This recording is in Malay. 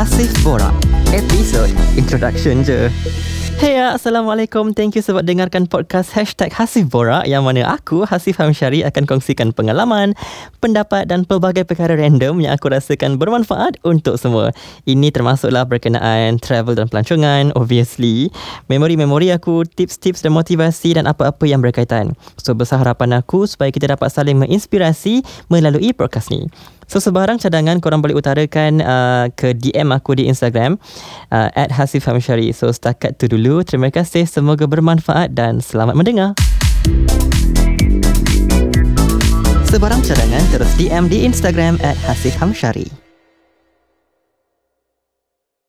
Hasif Borak Episod Introduction je Hey ya, Assalamualaikum. Thank you sebab dengarkan podcast Hashtag Hasif Borak yang mana aku, Hasif Hamsyari akan kongsikan pengalaman, pendapat dan pelbagai perkara random yang aku rasakan bermanfaat untuk semua. Ini termasuklah berkenaan travel dan pelancongan, obviously. Memori-memori aku, tips-tips dan motivasi dan apa-apa yang berkaitan. So, besar harapan aku supaya kita dapat saling menginspirasi melalui podcast ni. So sebarang cadangan korang boleh utarakan uh, ke DM aku di Instagram uh, at Hasif Hamshari. So setakat tu dulu. Terima kasih. Semoga bermanfaat dan selamat mendengar. Sebarang cadangan terus DM di Instagram at Hasif.